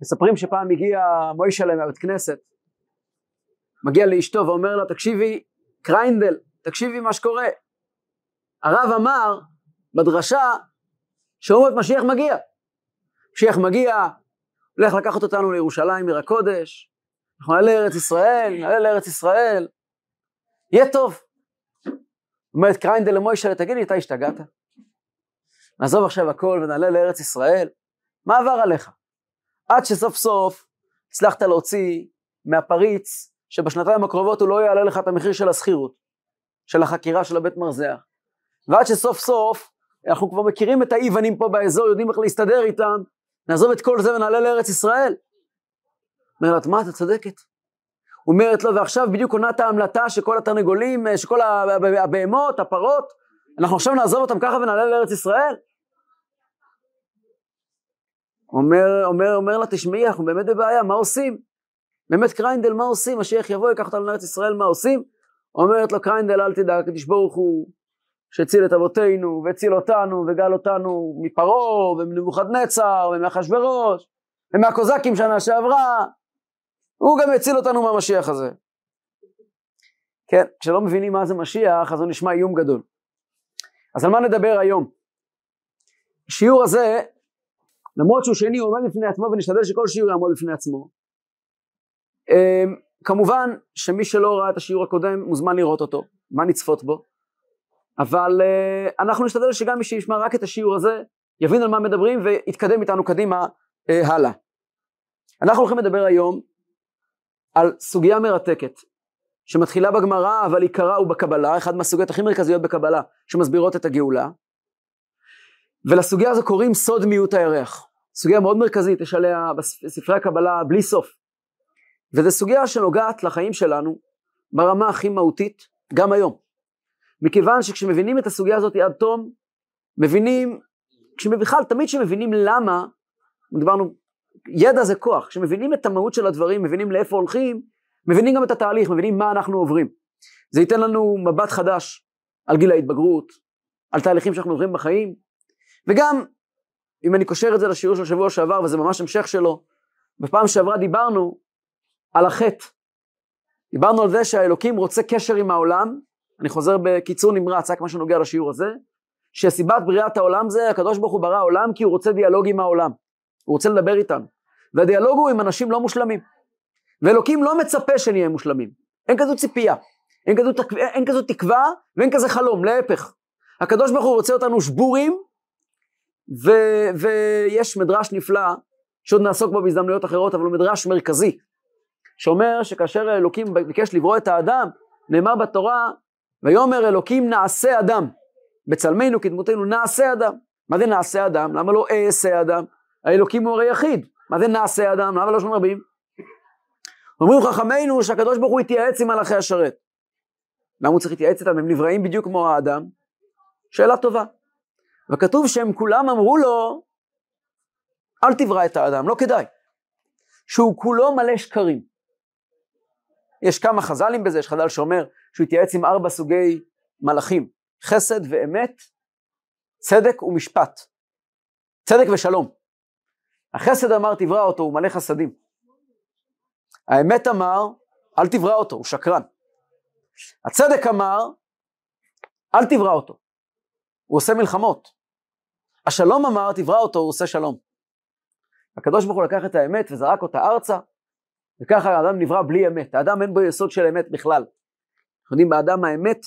מספרים שפעם הגיע מוישלה מהבית כנסת, מגיע לאשתו ואומר לה, תקשיבי, קריינדל, תקשיבי מה שקורה. הרב אמר בדרשה שאומרת משיח מגיע. משיח מגיע, הולך לקחת אותנו לירושלים עיר הקודש, אנחנו נעלה לארץ ישראל, נעלה לארץ ישראל, יהיה טוב. אומרת קריינדל למוישלה, תגיד לי, אתה השתגעת? נעזוב עכשיו הכל ונעלה לארץ ישראל? מה עבר עליך? עד שסוף סוף הצלחת להוציא מהפריץ שבשנתיים הקרובות הוא לא יעלה לך את המחיר של השכירות, של החקירה של הבית מרזח. ועד שסוף סוף אנחנו כבר מכירים את האיוונים פה באזור, יודעים איך להסתדר איתם, נעזוב את כל זה ונעלה לארץ ישראל. אומרת, מה, אתה צודקת. אומרת לו, ועכשיו בדיוק עונת ההמלטה שכל התרנגולים, שכל הבהמות, הפרות, אנחנו עכשיו נעזוב אותם ככה ונעלה לארץ ישראל? אומר, אומר, אומר לה, תשמעי, אנחנו באמת בבעיה, מה עושים? באמת קריינדל, מה עושים? משיח יבוא, ייקח אותנו לארץ ישראל, מה עושים? אומרת לו קריינדל, אל תדאג, הקדוש ברוך הוא שהציל את אבותינו, והציל אותנו, וגאל אותנו מפרעה, ומנבוכדנצר, ומאחשוורוש, ומהקוזקים שנה שעברה, הוא גם יציל אותנו מהמשיח הזה. כן, כשלא מבינים מה זה משיח, אז הוא נשמע איום גדול. אז על מה נדבר היום? השיעור הזה, למרות שהוא שני, הוא עומד בפני עצמו, ונשתדל שכל שיעור יעמוד בפני עצמו. אמ, כמובן שמי שלא ראה את השיעור הקודם מוזמן לראות אותו, מה נצפות בו, אבל uh, אנחנו נשתדל שגם מי שישמע רק את השיעור הזה יבין על מה מדברים ויתקדם איתנו קדימה uh, הלאה. אנחנו הולכים לדבר היום על סוגיה מרתקת שמתחילה בגמרא אבל עיקרה הוא בקבלה, אחת מהסוגיות הכי מרכזיות בקבלה שמסבירות את הגאולה ולסוגיה הזו קוראים סוד מיעוט הירח. סוגיה מאוד מרכזית, יש עליה בספרי הקבלה בלי סוף. וזו סוגיה שנוגעת לחיים שלנו ברמה הכי מהותית גם היום. מכיוון שכשמבינים את הסוגיה הזאת עד תום, מבינים, בכלל תמיד כשמבינים למה, דיברנו, ידע זה כוח, כשמבינים את המהות של הדברים, מבינים לאיפה הולכים, מבינים גם את התהליך, מבינים מה אנחנו עוברים. זה ייתן לנו מבט חדש על גיל ההתבגרות, על תהליכים שאנחנו עוברים בחיים, וגם, אם אני קושר את זה לשיעור של שבוע שעבר, וזה ממש המשך שלו, בפעם שעברה דיברנו על החטא. דיברנו על זה שהאלוקים רוצה קשר עם העולם, אני חוזר בקיצור נמרץ, רק מה שנוגע לשיעור הזה, שסיבת בריאת העולם זה, הקדוש ברוך הוא ברא העולם כי הוא רוצה דיאלוג עם העולם, הוא רוצה לדבר איתנו, והדיאלוג הוא עם אנשים לא מושלמים, ואלוקים לא מצפה שנהיה מושלמים, אין כזו ציפייה, אין כזו. אין כזו תקווה ואין כזה חלום, להפך, הקדוש ברוך הוא רוצה אותנו שבורים, ו... ויש מדרש נפלא, שעוד נעסוק בו בהזדמנויות אחרות, אבל הוא מדרש מרכזי, שאומר שכאשר אלוקים ביקש לברוא את האדם, נאמר בתורה, ויאמר אלוקים נעשה אדם, בצלמנו כדמותנו נעשה אדם. מה זה נעשה אדם? למה לא אעשה אדם? האלוקים הוא הרי יחיד. מה זה נעשה אדם? למה לא שומעים רבים? אומרים חכמינו שהקדוש ברוך הוא התייעץ עם מלאכי השרת. למה הוא צריך להתייעץ איתם? הם נבראים בדיוק כמו האדם? שאלה טובה. וכתוב שהם כולם אמרו לו, אל תברא את האדם, לא כדאי. שהוא כולו מלא שקרים. יש כמה חז"לים בזה, יש חז"ל שאומר שהוא התייעץ עם ארבע סוגי מלאכים, חסד ואמת, צדק ומשפט, צדק ושלום. החסד אמר תברא אותו, הוא מלא חסדים. האמת אמר, אל תברא אותו, הוא שקרן. הצדק אמר, אל תברא אותו, הוא עושה מלחמות. השלום אמר, תברא אותו, הוא עושה שלום. הקדוש ברוך הוא לקח את האמת וזרק אותה ארצה, וככה האדם נברא בלי אמת. האדם אין בו יסוד של אמת בכלל. אנחנו יודעים, באדם האמת,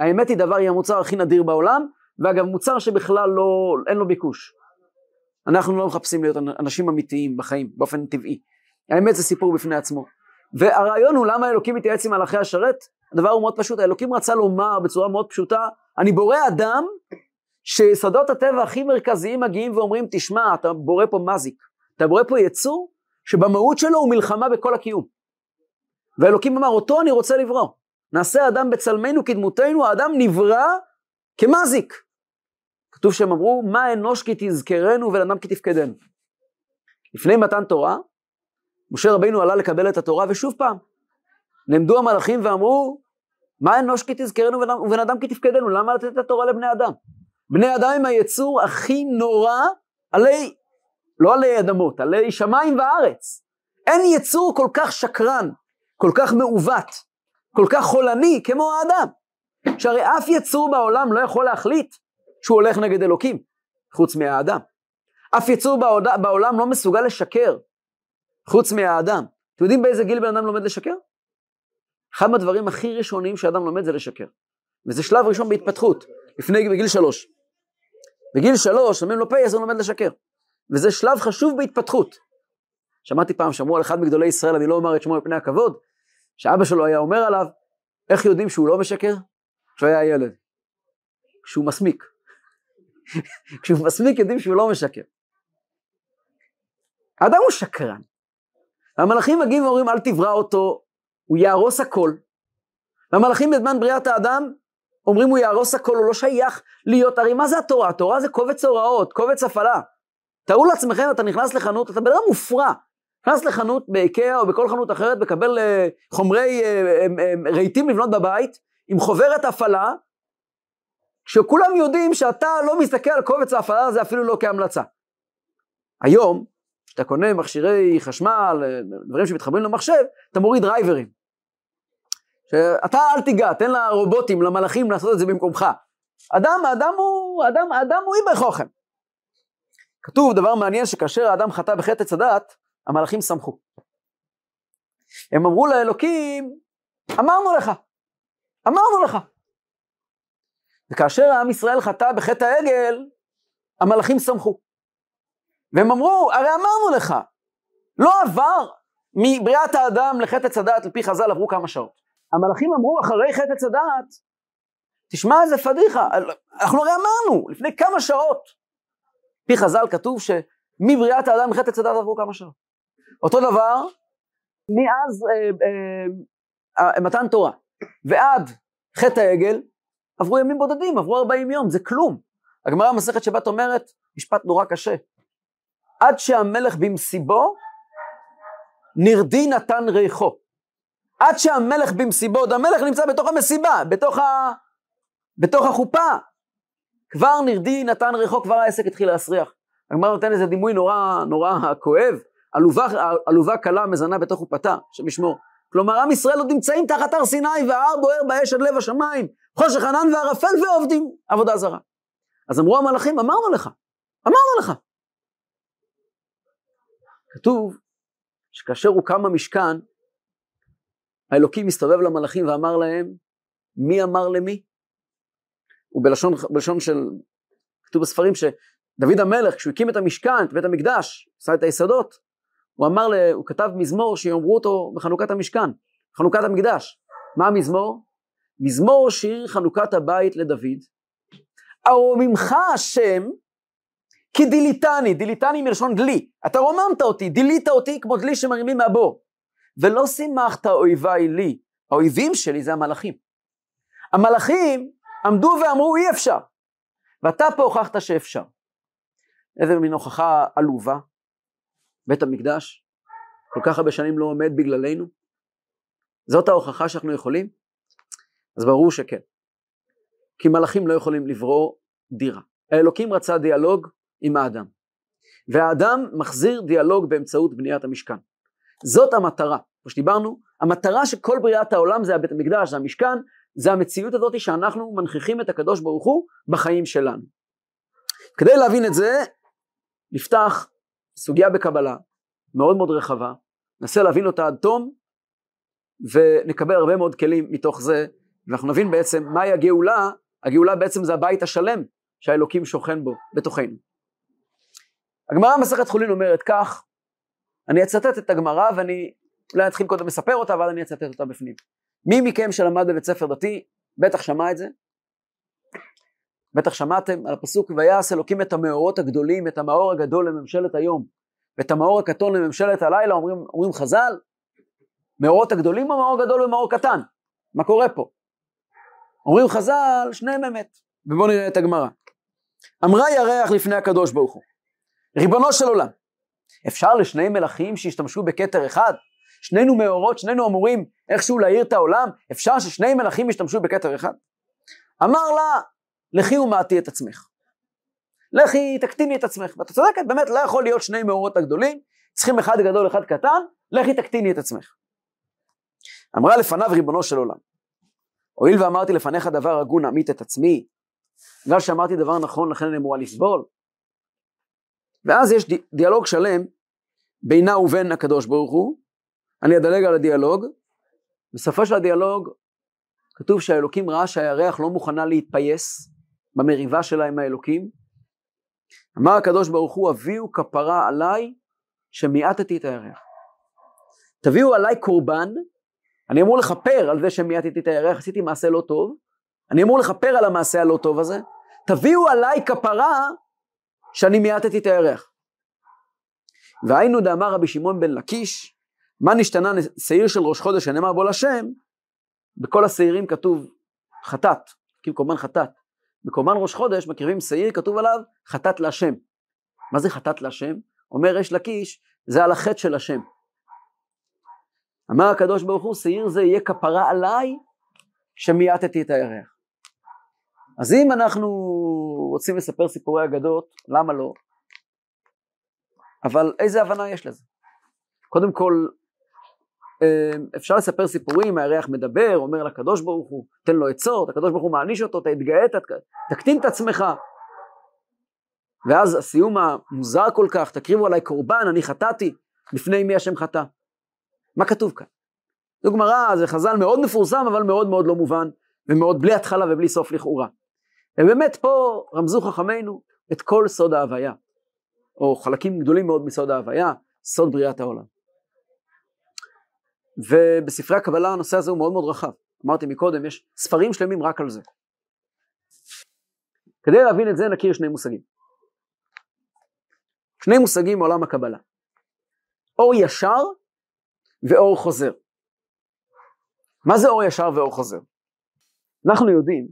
האמת היא דבר, היא המוצר הכי נדיר בעולם, ואגב, מוצר שבכלל לא, אין לו ביקוש. אנחנו לא מחפשים להיות אנשים אמיתיים בחיים, באופן טבעי. האמת זה סיפור בפני עצמו. והרעיון הוא למה אלוקים מתייעץ עם מלאכי השרת, הדבר הוא מאוד פשוט, האלוקים רצה לומר בצורה מאוד פשוטה, אני בורא אדם שיסודות הטבע הכי מרכזיים מגיעים ואומרים, תשמע, אתה בורא פה מזיק, אתה בורא פה יצור שבמהות שלו הוא מלחמה בכל הקיום. ואלוקים אמר, אותו אני רוצה לברוא. נעשה אדם בצלמנו כדמותנו, האדם נברא כמזיק. כתוב שהם אמרו, מה אנוש כי תזכרנו ובן אדם כי תפקדנו. לפני מתן תורה, משה רבינו עלה לקבל את התורה, ושוב פעם, נעמדו המלאכים ואמרו, מה אנוש כי תזכרנו ובן אדם כי תפקדנו, למה לתת את התורה לבני אדם? בני אדם הם היצור הכי נורא עלי לא עלי אדמות, עלי שמיים וארץ. אין יצור כל כך שקרן, כל כך מעוות, כל כך חולני כמו האדם. שהרי אף יצור בעולם לא יכול להחליט שהוא הולך נגד אלוקים, חוץ מהאדם. אף יצור בעולם לא מסוגל לשקר, חוץ מהאדם. אתם יודעים באיזה גיל בן אדם לומד לשקר? אחד מהדברים הכי ראשונים שאדם לומד זה לשקר. וזה שלב ראשון בהתפתחות, לפני, בגיל שלוש. בגיל שלוש, שמים לו פייס, הוא לומד לשקר. וזה שלב חשוב בהתפתחות. שמעתי פעם, שמעו על אחד מגדולי ישראל, אני לא אומר את שמו מפני הכבוד, שאבא שלו היה אומר עליו, איך יודעים שהוא לא משקר? כשהוא היה ילד. כשהוא מסמיק. כשהוא מסמיק יודעים שהוא לא משקר. האדם הוא שקרן. המלאכים מגיעים ואומרים אל תברא אותו, הוא יהרוס הכל. והמלאכים בזמן בריאת האדם אומרים הוא יהרוס הכל, הוא לא שייך להיות, הרי מה זה התורה? התורה זה קובץ הוראות, קובץ הפעלה. תארו לעצמכם, אתה נכנס לחנות, אתה בן אדם מופרע. נכנס לחנות באיקאה או בכל חנות אחרת, מקבל uh, חומרי uh, um, um, רהיטים לבנות בבית, עם חוברת הפעלה, כשכולם יודעים שאתה לא מסתכל על קובץ ההפעלה הזה אפילו לא כהמלצה. היום, כשאתה קונה מכשירי חשמל, דברים שמתחברים למחשב, אתה מוריד דרייברים. שאתה אל תיגע, תן לרובוטים, למלאכים לעשות את זה במקומך. אדם, האדם הוא, האדם, האדם הוא איבר חוכם. כתוב דבר מעניין שכאשר האדם חטא בחטא עץ הדת, המלאכים שמחו. הם אמרו לאלוקים, אמרנו לך, אמרנו לך. וכאשר עם ישראל חטא בחטא העגל, המלאכים שמחו. והם אמרו, הרי אמרנו לך, לא עבר מבריאת האדם לחטא עץ הדעת, על פי חז"ל עברו כמה שעות. המלאכים אמרו אחרי חטא עץ הדעת, תשמע איזה פדיחה, אנחנו הרי אמרנו, לפני כמה שעות. פי חז"ל כתוב שמבריאת האדם לחטא עץ הדעת עברו כמה שעות. אותו דבר, מאז אה, אה, אה, מתן תורה ועד חטא העגל, עברו ימים בודדים, עברו 40 יום, זה כלום. הגמרא במסכת שבת אומרת, משפט נורא קשה, עד שהמלך במסיבו, נרדי נתן ריחו. עד שהמלך במסיבו, עוד המלך נמצא בתוך המסיבה, בתוך, ה... בתוך החופה. כבר נרדי נתן ריחו, כבר העסק התחיל להסריח. הגמרא נותן איזה דימוי נורא נורא כואב, עלובה קלה מזנה בתוך חופתה, השם ישמור. כלומר, עם ישראל עוד נמצאים תחת הר סיני, וההר בוער באש עד לב השמיים, חושך ענן וערפל ועובדים עבודה זרה. אז אמרו המלאכים, אמרנו לך, אמרנו לך. כתוב שכאשר הוקם המשכן, האלוקים הסתובב למלאכים ואמר להם, מי אמר למי? ובלשון של, כתוב בספרים שדוד המלך, כשהוא הקים את המשכן, את בית המקדש, עשה את היסודות, הוא אמר, הוא כתב מזמור שיאמרו אותו בחנוכת המשכן, חנוכת המקדש. מה המזמור? מזמור שיר חנוכת הבית לדוד. ממך השם כי דיליתני, דיליתני מלשון דלי. אתה רוממת אותי, דילית אותי כמו דלי שמרימים מהבור. ולא שימחת אויביי לי, האויבים שלי זה המלאכים. המלאכים עמדו ואמרו אי אפשר, ואתה פה הוכחת שאפשר. איזה מין הוכחה עלובה, בית המקדש, כל כך הרבה שנים לא עומד בגללנו? זאת ההוכחה שאנחנו יכולים? אז ברור שכן. כי מלאכים לא יכולים לברוא דירה. האלוקים רצה דיאלוג עם האדם. והאדם מחזיר דיאלוג באמצעות בניית המשכן. זאת המטרה. כמו שדיברנו, המטרה של כל בריאת העולם זה הבית המקדש, זה המשכן, זה המציאות הזאת שאנחנו מנכיחים את הקדוש ברוך הוא בחיים שלנו. כדי להבין את זה, נפתח סוגיה בקבלה מאוד מאוד רחבה, ננסה להבין אותה עד תום, ונקבל הרבה מאוד כלים מתוך זה, ואנחנו נבין בעצם מהי הגאולה, הגאולה בעצם זה הבית השלם שהאלוקים שוכן בו, בתוכנו. הגמרא במסכת חולין אומרת כך, אני אצטט את הגמרא ואני אולי אתחיל קודם לספר אותה ואז אני אצטט אותה בפנים. מי מכם שלמד בבית ספר דתי, בטח שמע את זה, בטח שמעתם על הפסוק ויעש אלוקים את המאורות הגדולים, את המאור הגדול לממשלת היום, ואת המאור הקטון לממשלת הלילה, אומרים, אומרים חז"ל, מאורות הגדולים או מאור גדול ומאור קטן? מה קורה פה? אומרים חז"ל, שניהם אמת. ובואו נראה את הגמרא. אמרה ירח לפני הקדוש ברוך הוא, ריבונו של עולם, אפשר לשני מלכים שישתמשו בכתר אחד? שנינו מאורות, שנינו אמורים איכשהו להאיר את העולם, אפשר ששני מלכים ישתמשו בכתר אחד? אמר לה, לכי ומעטי את עצמך. לכי תקטיני את עצמך. ואת צודקת, באמת לא יכול להיות שני מאורות הגדולים, צריכים אחד גדול אחד קטן, לכי תקטיני את עצמך. אמרה לפניו ריבונו של עולם, הואיל ואמרתי לפניך דבר הגון אמית את עצמי, בגלל שאמרתי דבר נכון לכן אני אמורה לסבול. ואז יש דיאלוג שלם בינה ובין הקדוש ברוך הוא, אני אדלג על הדיאלוג, בסופו של הדיאלוג כתוב שהאלוקים ראה שהירח לא מוכנה להתפייס במריבה שלה עם האלוקים. אמר הקדוש ברוך הוא, הביאו כפרה עליי שמיעטתי את הירח. תביאו עליי קורבן, אני אמור לכפר על זה שמיעטתי את הירח, עשיתי מעשה לא טוב, אני אמור לכפר על המעשה הלא טוב הזה, תביאו עליי כפרה שאני מיעטתי את הירח. והיינו דאמר רבי שמעון בן לקיש, מה נשתנה שעיר של ראש חודש שנאמר בו לשם, בכל השעירים כתוב חטאת, כאילו קורבן חטאת. בקורבן ראש חודש מקריבים שעיר, כתוב עליו חטאת להשם. מה זה חטאת להשם? אומר ריש לקיש, זה על החטא של השם. אמר הקדוש ברוך הוא, שעיר זה יהיה כפרה עליי שמיעטתי את הירח. אז אם אנחנו רוצים לספר סיפורי אגדות, למה לא? אבל איזה הבנה יש לזה? קודם כל, אה, אפשר לספר סיפורים, הירח מדבר, אומר לקדוש ברוך הוא, תן לו עצות, הקדוש ברוך הוא מעניש אותו, תתגאה, תקטין את עצמך. ואז הסיום המוזר כל כך, תקריבו עליי קורבן, אני חטאתי, לפני מי השם חטא. מה כתוב כאן? זו גמרא, זה חז"ל מאוד מפורסם, אבל מאוד מאוד לא מובן, ומאוד בלי התחלה ובלי סוף לכאורה. ובאמת פה רמזו חכמינו את כל סוד ההוויה, או חלקים גדולים מאוד מסוד ההוויה, סוד בריאת העולם. ובספרי הקבלה הנושא הזה הוא מאוד מאוד רחב. אמרתי מקודם, יש ספרים שלמים רק על זה. כדי להבין את זה נכיר שני מושגים. שני מושגים מעולם הקבלה. אור ישר ואור חוזר. מה זה אור ישר ואור חוזר? אנחנו יודעים,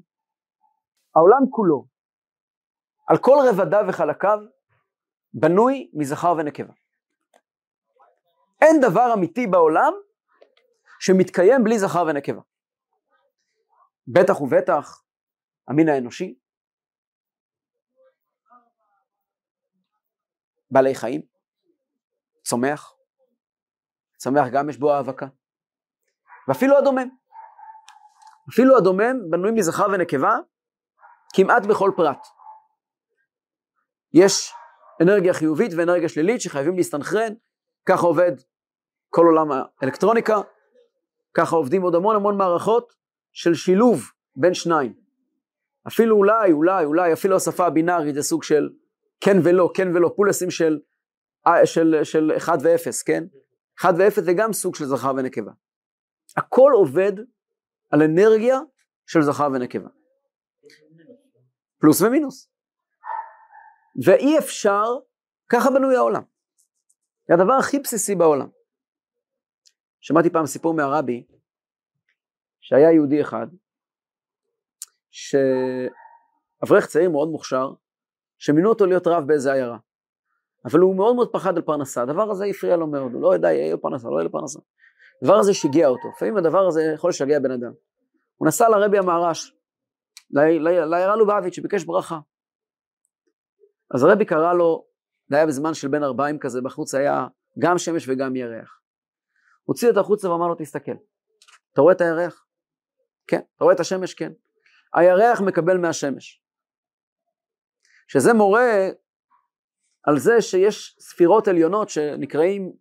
העולם כולו, על כל רבדיו וחלקיו, בנוי מזכר ונקבה. אין דבר אמיתי בעולם שמתקיים בלי זכר ונקבה. בטח ובטח המין האנושי, בעלי חיים, צומח, צומח גם יש בו האבקה, ואפילו הדומם. אפילו הדומם בנוי מזכר ונקבה כמעט בכל פרט. יש אנרגיה חיובית ואנרגיה שלילית שחייבים להסתנכרן, ככה עובד כל עולם האלקטרוניקה, ככה עובדים עוד המון המון מערכות של שילוב בין שניים. אפילו אולי, אולי, אולי, אפילו השפה הבינארית זה סוג של כן ולא, כן ולא, פולסים של, אה, של, של 1 ו-0, כן? 1 ו-0 זה גם סוג של זכר ונקבה. הכל עובד על אנרגיה של זכר ונקבה. פלוס ומינוס. ואי אפשר, ככה בנוי העולם. זה הדבר הכי בסיסי בעולם. שמעתי פעם סיפור מהרבי, שהיה יהודי אחד, שאברך צעיר מאוד מוכשר, שמינו אותו להיות רב באיזה עיירה. אבל הוא מאוד מאוד פחד על פרנסה, הדבר הזה הפריע לו מאוד, הוא לא ידע, יהיה פרנסה, לא יהיה לו פרנסה. הדבר הזה שיגע אותו, לפעמים הדבר הזה יכול לשגע בן אדם. הוא נסע לרבי המהר"ש, לעיירה לובביץ' שביקש ברכה. אז הרבי קרא לו, זה היה בזמן של בין ארבעים כזה, בחוץ היה גם שמש וגם ירח. הוציא אותו החוצה ואמר לו תסתכל, אתה רואה את הירח? כן. אתה רואה את השמש? כן. הירח מקבל מהשמש. שזה מורה על זה שיש ספירות עליונות שנקראים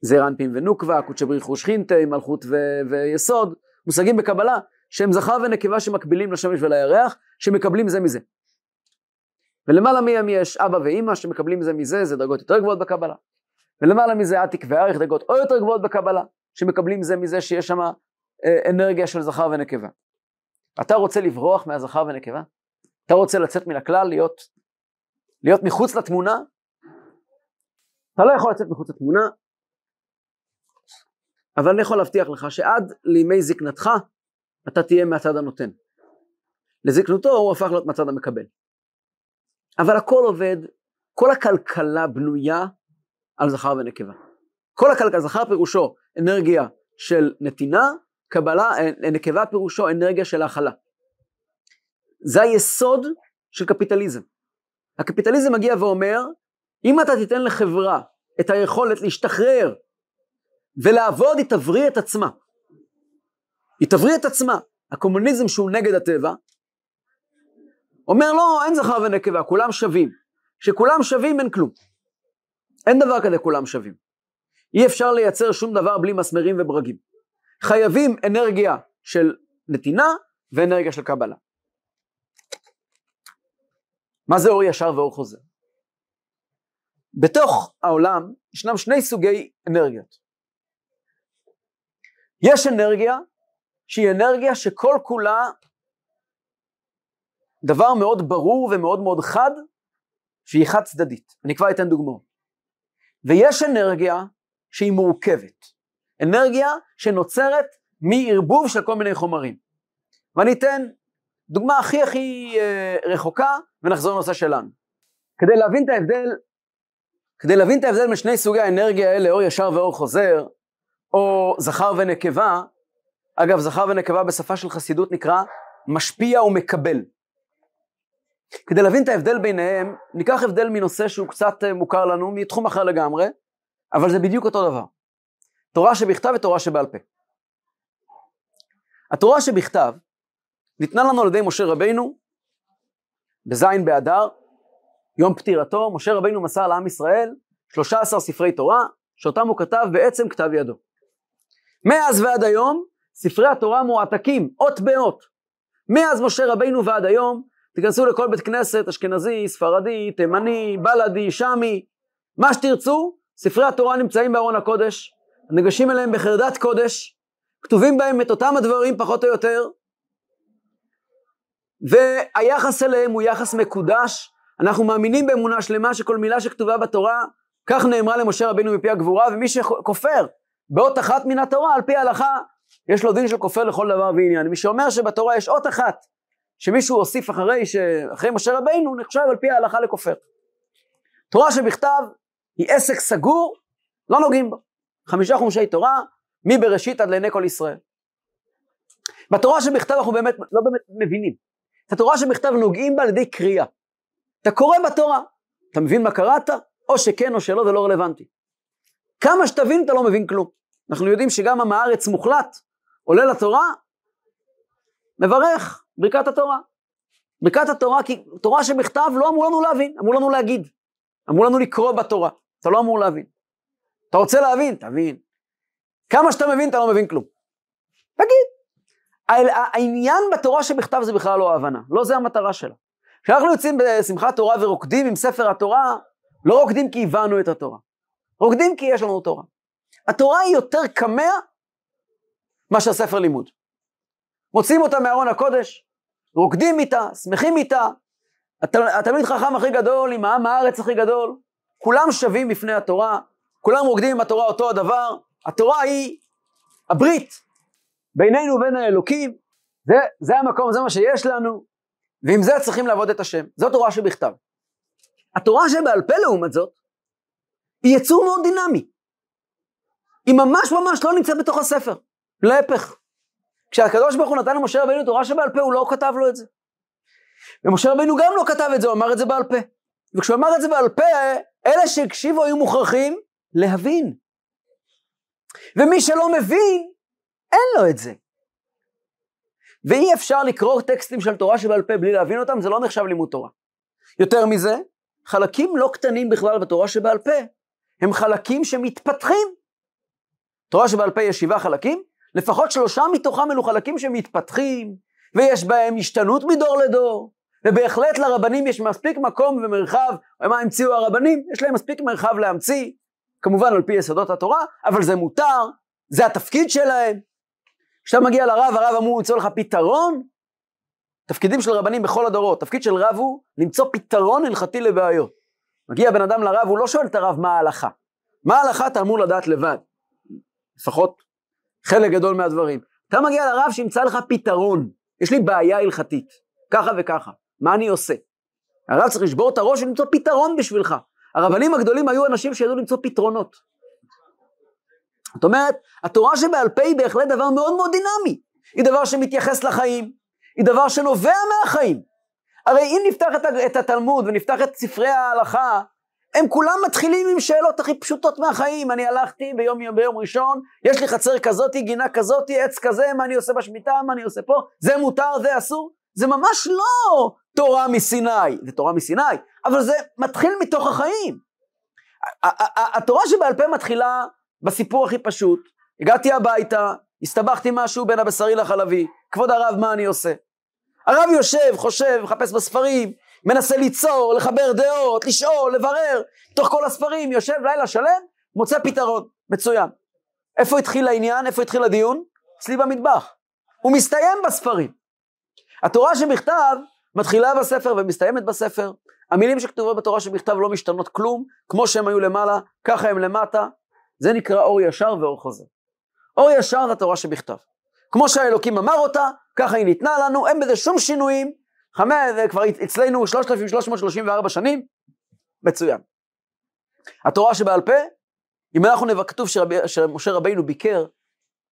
זעיר אנפין ונוקבה, קודשא בריחו שכינתי, מלכות ו- ויסוד, מושגים בקבלה שהם זכר ונקבה שמקבילים לשמש ולירח, שמקבלים זה מזה. ולמעלה מהם יש אבא ואימא שמקבלים זה מזה, זה דרגות יותר גבוהות בקבלה. ולמעלה מזה עתיק וערך, דרגות עוד יותר גבוהות בקבלה, שמקבלים זה מזה שיש שם אה, אנרגיה של זכר ונקבה. אתה רוצה לברוח מהזכר ונקבה? אתה רוצה לצאת מן הכלל, להיות, להיות מחוץ לתמונה? אתה לא יכול לצאת מחוץ לתמונה, אבל אני יכול להבטיח לך שעד לימי זקנתך אתה תהיה מהצד הנותן. לזקנותו הוא הפך להיות מהצד המקבל. אבל הכל עובד, כל הכלכלה בנויה על זכר ונקבה. כל הכלכלה, זכר פירושו אנרגיה של נתינה, קבלה, נקבה פירושו אנרגיה של הכלה. זה היסוד של קפיטליזם. הקפיטליזם מגיע ואומר, אם אתה תיתן לחברה את היכולת להשתחרר ולעבוד, היא תבריא את עצמה. היא תבריא את עצמה. הקומוניזם שהוא נגד הטבע, אומר לא, אין זכר ונקבה, כולם שווים. כשכולם שווים אין כלום. אין דבר כזה כולם שווים. אי אפשר לייצר שום דבר בלי מסמרים וברגים. חייבים אנרגיה של נתינה ואנרגיה של קבלה. מה זה אור ישר ואור חוזר? בתוך העולם ישנם שני סוגי אנרגיות. יש אנרגיה שהיא אנרגיה שכל כולה דבר מאוד ברור ומאוד מאוד חד, שהיא חד צדדית. אני כבר אתן דוגמאות. ויש אנרגיה שהיא מורכבת. אנרגיה שנוצרת מערבוב של כל מיני חומרים. ואני אתן דוגמה הכי הכי אה, רחוקה ונחזור לנושא שלנו. כדי להבין את ההבדל, כדי להבין את ההבדל בין שני סוגי האנרגיה האלה, אור ישר ואור חוזר, או זכר ונקבה, אגב זכר ונקבה בשפה של חסידות נקרא משפיע ומקבל. כדי להבין את ההבדל ביניהם, ניקח הבדל מנושא שהוא קצת אה, מוכר לנו, מתחום אחר לגמרי, אבל זה בדיוק אותו דבר. תורה שבכתב ותורה שבעל פה. התורה שבכתב ניתנה לנו על ידי משה רבינו בזין באדר, יום פטירתו, משה רבינו מסר לעם ישראל 13 ספרי תורה, שאותם הוא כתב בעצם כתב ידו. מאז ועד היום, ספרי התורה מועתקים, אות באות. מאז משה רבינו ועד היום, תיכנסו לכל בית כנסת, אשכנזי, ספרדי, תימני, בלאדי, שמי, מה שתרצו, ספרי התורה נמצאים בארון הקודש, ניגשים אליהם בחרדת קודש, כתובים בהם את אותם הדברים פחות או יותר, והיחס אליהם הוא יחס מקודש, אנחנו מאמינים באמונה שלמה שכל מילה שכתובה בתורה, כך נאמרה למשה רבינו מפי הגבורה, ומי שכופר באות אחת מן התורה, על פי ההלכה, יש לו דין של כופר לכל דבר ועניין. מי שאומר שבתורה יש אות אחת, שמישהו הוסיף אחרי, ש... אחרי משה רבינו, נחשב על פי ההלכה לכופר. תורה שבכתב היא עסק סגור, לא נוגעים בו. חמישה חומשי תורה, מבראשית עד לעיני כל ישראל. בתורה שבכתב אנחנו באמת לא באמת מבינים. את התורה שבכתב נוגעים בה על ידי קריאה. אתה קורא בתורה, אתה מבין מה קראת? או שכן או שלא, זה לא רלוונטי. כמה שתבין אתה לא מבין כלום. אנחנו יודעים שגם עם הארץ מוחלט עולה לתורה, מברך ברכת התורה. ברכת התורה, כי תורה שבכתב לא אמרו לנו להבין, אמרו לנו להגיד. אמרו לנו לקרוא בתורה, אתה לא אמור להבין. אתה רוצה להבין? תבין. כמה שאתה מבין, אתה לא מבין כלום. תגיד. העניין בתורה שבכתב זה בכלל לא ההבנה, לא זה המטרה שלה. כשאנחנו יוצאים בשמחת תורה ורוקדים עם ספר התורה, לא רוקדים כי הבנו את התורה. רוקדים כי יש לנו תורה. התורה היא יותר קמע מאשר ספר לימוד. מוציאים אותה מארון הקודש, רוקדים איתה, שמחים איתה. התלמיד חכם הכי גדול עם העם הארץ הכי גדול, כולם שווים בפני התורה, כולם רוקדים עם התורה אותו הדבר, התורה היא הברית בינינו ובין האלוקים, זה, זה המקום, זה מה שיש לנו, ועם זה צריכים לעבוד את השם. זו תורה שבכתב. התורה שבעל פה לעומת זאת, היא יצור מאוד דינמי. היא ממש ממש לא נמצאת בתוך הספר, להפך. כשהקדוש ברוך הוא נתן למשה רבינו תורה שבעל פה, הוא לא כתב לו את זה. ומשה רבינו גם לא כתב את זה, הוא אמר את זה בעל פה. וכשהוא אמר את זה בעל פה, אלה שהקשיבו היו מוכרחים להבין. ומי שלא מבין, אין לו את זה. ואי אפשר לקרוא טקסטים של תורה שבעל פה בלי להבין אותם, זה לא נחשב לימוד תורה. יותר מזה, חלקים לא קטנים בכלל בתורה שבעל פה, הם חלקים שמתפתחים. תורה שבעל פה יש שבעה חלקים, לפחות שלושה מתוכם אלו חלקים שמתפתחים, ויש בהם השתנות מדור לדור, ובהחלט לרבנים יש מספיק מקום ומרחב, מה המציאו הרבנים? יש להם מספיק מרחב להמציא, כמובן על פי יסודות התורה, אבל זה מותר, זה התפקיד שלהם. כשאתה מגיע לרב, הרב אמור למצוא לך פתרון. תפקידים של רבנים בכל הדורות, תפקיד של רב הוא למצוא פתרון הלכתי לבעיות. מגיע בן אדם לרב, הוא לא שואל את הרב מה ההלכה. מה ההלכה אתה אמור לדעת לבד. לפחות חלק גדול מהדברים. אתה מגיע לרב שימצא לך פתרון. יש לי בעיה הלכתית, ככה וככה. מה אני עושה? הרב צריך לשבור את הראש ולמצוא פתרון בשבילך. הרבנים הגדולים היו אנשים שידעו למצוא פתרונות. זאת אומרת, התורה שבעל פה היא בהחלט דבר מאוד מאוד דינמי. היא דבר שמתייחס לחיים, היא דבר שנובע מהחיים. הרי אם נפתח את, התלמוד ונפתח את ספרי ההלכה, הם כולם מתחילים עם שאלות הכי פשוטות מהחיים. אני הלכתי ביום, ביום ראשון, יש לי חצר כזאתי, גינה כזאתי, עץ כזה, מה אני עושה בשמיטה, מה אני עושה פה, זה מותר, זה אסור. זה ממש לא תורה מסיני, זה תורה מסיני, אבל זה מתחיל מתוך החיים. התורה שבעל פה מתחילה בסיפור הכי פשוט, הגעתי הביתה, הסתבכתי משהו בין הבשרי לחלבי, כבוד הרב מה אני עושה? הרב יושב, חושב, מחפש בספרים, מנסה ליצור, לחבר דעות, לשאול, לברר, תוך כל הספרים, יושב לילה שלם, מוצא פתרון, מצוין. איפה התחיל העניין? איפה התחיל הדיון? אצלי במטבח. הוא מסתיים בספרים. התורה שבכתב מתחילה בספר ומסתיימת בספר. המילים שכתובות בתורה שבכתב לא משתנות כלום, כמו שהם היו למעלה, ככה הם למטה. זה נקרא אור ישר ואור חוזר. אור ישר זה התורה שבכתב. כמו שהאלוקים אמר אותה, ככה היא ניתנה לנו, אין בזה שום שינויים. חמש, זה כבר אצלנו 3,334 שנים, מצוין. התורה שבעל פה, אם אנחנו נבקר, כתוב שמשה רבינו ביקר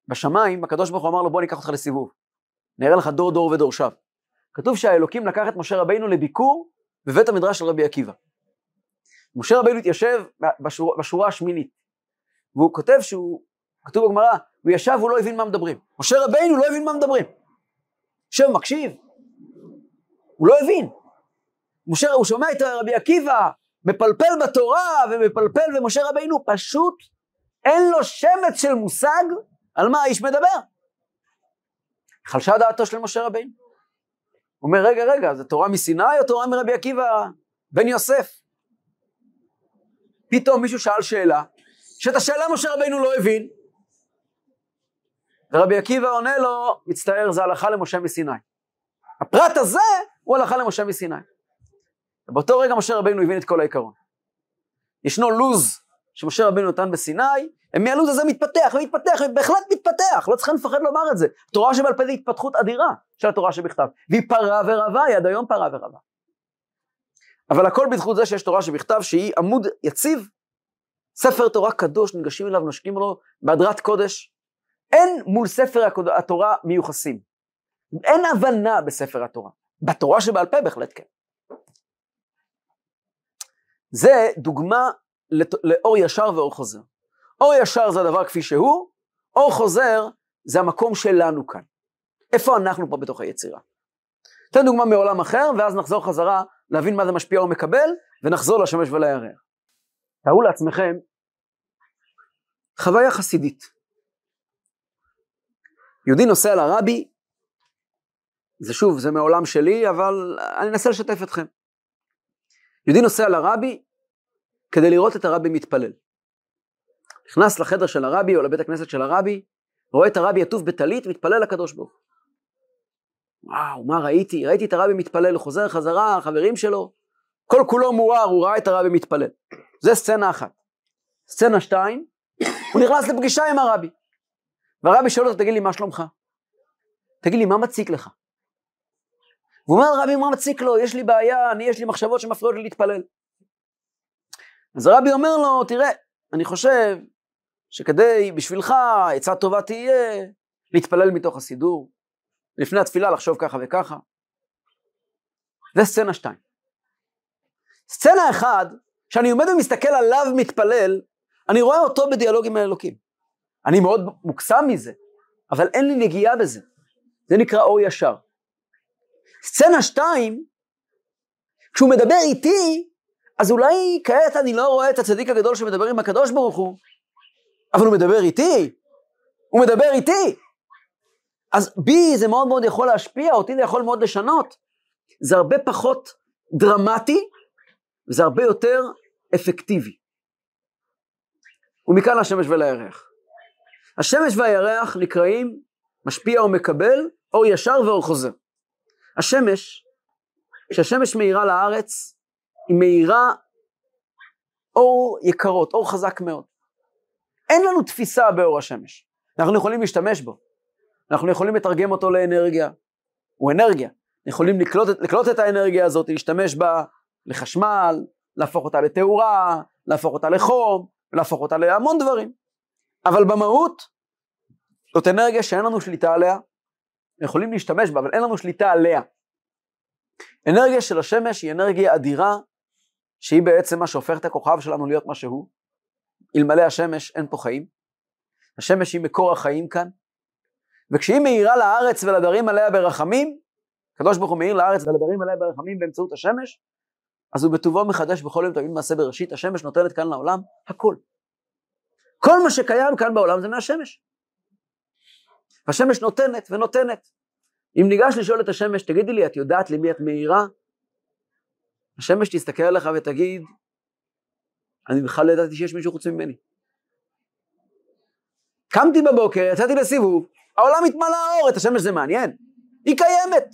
בשמיים, הקדוש ברוך הוא אמר לו בוא ניקח אותך לסיבוב. נראה לך דור דור ודורשיו. כתוב שהאלוקים לקח את משה רבינו לביקור בבית המדרש של רבי עקיבא. משה רבינו התיישב בשורה, בשורה השמינית, והוא כותב שהוא, כתוב בגמרא, הוא ישב והוא לא הבין מה מדברים. משה רבינו לא הבין מה מדברים. יושב מקשיב, הוא לא הבין. משה, הוא שומע את רבי עקיבא מפלפל בתורה ומפלפל, ומשה רבינו פשוט אין לו שמץ של מושג על מה האיש מדבר. חלשה דעתו של משה רבינו. הוא אומר, רגע, רגע, זה תורה מסיני או תורה מרבי עקיבא בן יוסף? פתאום מישהו שאל שאלה, שאת השאלה משה רבינו לא הבין, ורבי עקיבא עונה לו, מצטער, זה הלכה למשה מסיני. הפרט הזה הוא הלכה למשה מסיני. ובאותו רגע משה רבינו הבין את כל העיקרון. ישנו לוז שמשה רבינו נתן בסיני, מהלו"ז הזה מתפתח ומתפתח, ובהחלט מתפתח, לא צריכים לפחד לומר את זה. התורה שבעל פה זה התפתחות אדירה של התורה שבכתב, והיא פרה ורבה, היא עד היום פרה ורבה. אבל הכל בזכות זה שיש תורה שבכתב שהיא עמוד יציב, ספר תורה קדוש, ניגשים אליו, נושקים לו בהדרת קודש. אין מול ספר התורה מיוחסים. אין הבנה בספר התורה. בתורה שבעל פה בהחלט כן. זה דוגמה לאור ישר ואור חוזר. אור ישר זה הדבר כפי שהוא, אור חוזר זה המקום שלנו כאן. איפה אנחנו פה בתוך היצירה? אתן דוגמה מעולם אחר, ואז נחזור חזרה להבין מה זה משפיע ומקבל, ונחזור לשמש ולירח. תארו לעצמכם חוויה חסידית. יהודי נוסע לרבי, זה שוב, זה מעולם שלי, אבל אני אנסה לשתף אתכם. יהודי נוסע לרבי כדי לראות את הרבי מתפלל. נכנס לחדר של הרבי או לבית הכנסת של הרבי, רואה את הרבי עטוף בטלית, מתפלל לקדוש ברוך וואו, מה ראיתי? ראיתי את הרבי מתפלל, הוא חוזר חזרה, החברים שלו, כל כולו מואר, הוא ראה את הרבי מתפלל. זה סצנה אחת. סצנה שתיים, הוא נכנס לפגישה עם הרבי. והרבי שואל אותו, תגיד לי, מה שלומך? תגיד לי, מה מציק לך? והוא אומר לרבי, מה מציק לו? יש לי בעיה, אני, יש לי מחשבות שמפריעות לי להתפלל. אז הרבי אומר לו, תראה, אני חושב שכדי, בשבילך, עצה טובה תהיה להתפלל מתוך הסידור, לפני התפילה לחשוב ככה וככה. זה סצנה שתיים. סצנה אחד, שאני עומד ומסתכל עליו מתפלל, אני רואה אותו בדיאלוג עם האלוקים. אני מאוד מוקסם מזה, אבל אין לי נגיעה בזה. זה נקרא אור ישר. סצנה שתיים, כשהוא מדבר איתי, אז אולי כעת אני לא רואה את הצדיק הגדול שמדבר עם הקדוש ברוך הוא, אבל הוא מדבר איתי, הוא מדבר איתי. אז בי זה מאוד מאוד יכול להשפיע, אותי זה יכול מאוד לשנות. זה הרבה פחות דרמטי, וזה הרבה יותר אפקטיבי. ומכאן השמש ולירח. השמש והירח נקראים משפיע ומקבל, אור ישר ואור חוזר. השמש, כשהשמש מאירה לארץ, היא מאירה אור יקרות, אור חזק מאוד. אין לנו תפיסה באור השמש. אנחנו יכולים להשתמש בו. אנחנו יכולים לתרגם אותו לאנרגיה. הוא אנרגיה. יכולים לקלוט, לקלוט את האנרגיה הזאת, להשתמש בה לחשמל, להפוך אותה לתאורה, להפוך אותה לחום, להפוך אותה להמון דברים. אבל במהות, זאת אנרגיה שאין לנו שליטה עליה, יכולים להשתמש בה, אבל אין לנו שליטה עליה. אנרגיה של השמש היא אנרגיה אדירה, שהיא בעצם מה שהופך את הכוכב שלנו להיות מה שהוא. אלמלא השמש אין פה חיים. השמש היא מקור החיים כאן, וכשהיא מאירה לארץ ולדרים עליה ברחמים, הקדוש ברוך הוא מאיר לארץ ולדרים עליה ברחמים באמצעות השמש, אז הוא בטובו מחדש בכל יום תמיד מעשה בראשית, השמש נותנת כאן לעולם הכל. כל מה שקיים כאן בעולם זה מהשמש. השמש נותנת ונותנת. אם ניגש לשאול את השמש, תגידי לי, את יודעת למי את מאירה? השמש תסתכל עליך ותגיד, אני בכלל לא ידעתי שיש מישהו חוץ ממני. קמתי בבוקר, יצאתי לסיבוב, העולם התמלא אור, את השמש זה מעניין. היא קיימת.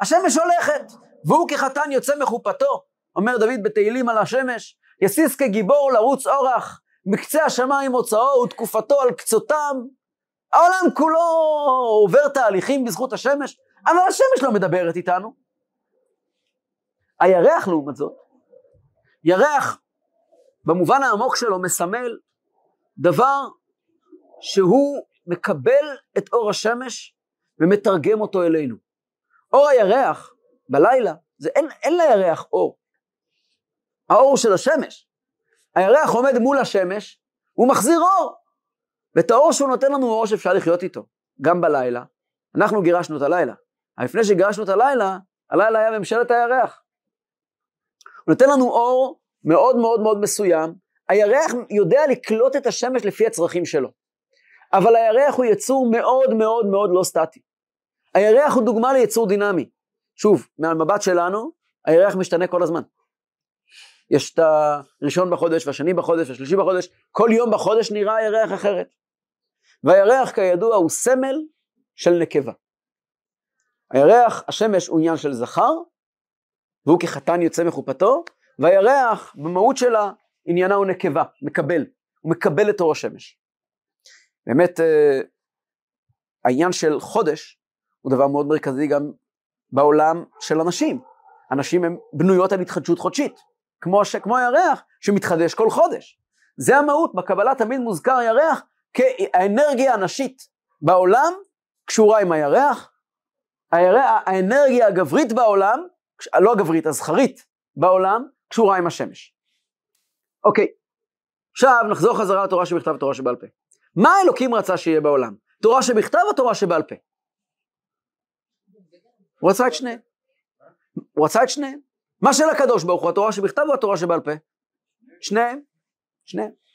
השמש הולכת, והוא כחתן יוצא מחופתו. אומר דוד בתהילים על השמש, יסיס כגיבור לרוץ אורח, מקצה השמיים מוצאו ותקופתו על קצותם. העולם כולו עובר תהליכים בזכות השמש, אבל השמש לא מדברת איתנו. הירח לעומת זאת, ירח במובן העמוק שלו מסמל דבר שהוא מקבל את אור השמש ומתרגם אותו אלינו. אור הירח בלילה, זה אין, אין לירח אור. האור של השמש. הירח עומד מול השמש, הוא מחזיר אור. ואת האור שהוא נותן לנו הוא אור שאפשר לחיות איתו, גם בלילה. אנחנו גירשנו את הלילה. אבל לפני שגירשנו את הלילה, הלילה היה ממשלת הירח. הוא נותן לנו אור מאוד מאוד מאוד מסוים. הירח יודע לקלוט את השמש לפי הצרכים שלו. אבל הירח הוא יצור מאוד מאוד מאוד לא סטטי. הירח הוא דוגמה ליצור דינמי. שוב, מהמבט שלנו, הירח משתנה כל הזמן. יש את הראשון בחודש, והשני בחודש, והשלישי בחודש, כל יום בחודש נראה הירח אחרת. והירח כידוע הוא סמל של נקבה. הירח, השמש הוא עניין של זכר, והוא כחתן יוצא מחופתו, והירח במהות שלה עניינה הוא נקבה, מקבל, הוא מקבל את אור השמש. באמת אה, העניין של חודש הוא דבר מאוד מרכזי גם בעולם של אנשים. אנשים הן בנויות על התחדשות חודשית, כמו, ש... כמו הירח שמתחדש כל חודש. זה המהות, בקבלה תמיד מוזכר הירח כאנרגיה הנשית בעולם קשורה עם הירח, הירח האנרגיה הגברית בעולם, לא הגברית, הזכרית בעולם, קשורה עם השמש. אוקיי, עכשיו נחזור חזרה לתורה שבכתב ותורה שבעל פה. מה אלוקים רצה שיהיה בעולם? תורה שבכתב או תורה שבעל פה? הוא רצה את שניהם. הוא רצה את שניהם. מה של הקדוש ברוך הוא, התורה שבכתב או התורה שבעל פה? שניהם. שניהם.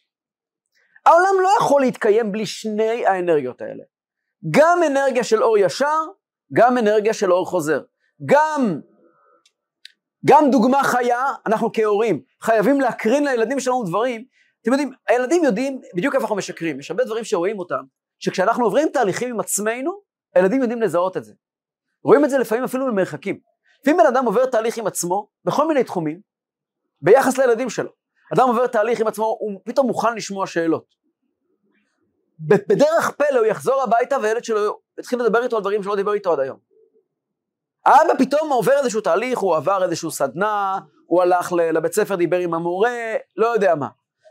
העולם לא יכול להתקיים בלי שני האנרגיות האלה. גם אנרגיה של אור ישר, גם אנרגיה של אור חוזר. גם, גם דוגמה חיה, אנחנו כהורים חייבים להקרין לילדים שלנו דברים אתם יודעים, הילדים יודעים בדיוק איפה אנחנו משקרים, יש הרבה דברים שרואים אותם, שכשאנחנו עוברים תהליכים עם עצמנו, הילדים יודעים לזהות את זה. רואים את זה לפעמים אפילו במרחקים. לפעמים בן אדם עובר תהליך עם עצמו, בכל מיני תחומים, ביחס לילדים שלו. אדם עובר תהליך עם עצמו, הוא פתאום מוכן לשמוע שאלות. בדרך פלא הוא יחזור הביתה והילד שלו יתחיל לדבר איתו על דברים שלא דיבר איתו עד היום. האבא פתאום עובר איזשהו תהליך, הוא עבר איזשהו סדנה, הוא הלך לבית ספר, דיבר עם המורה, לא יודע מה.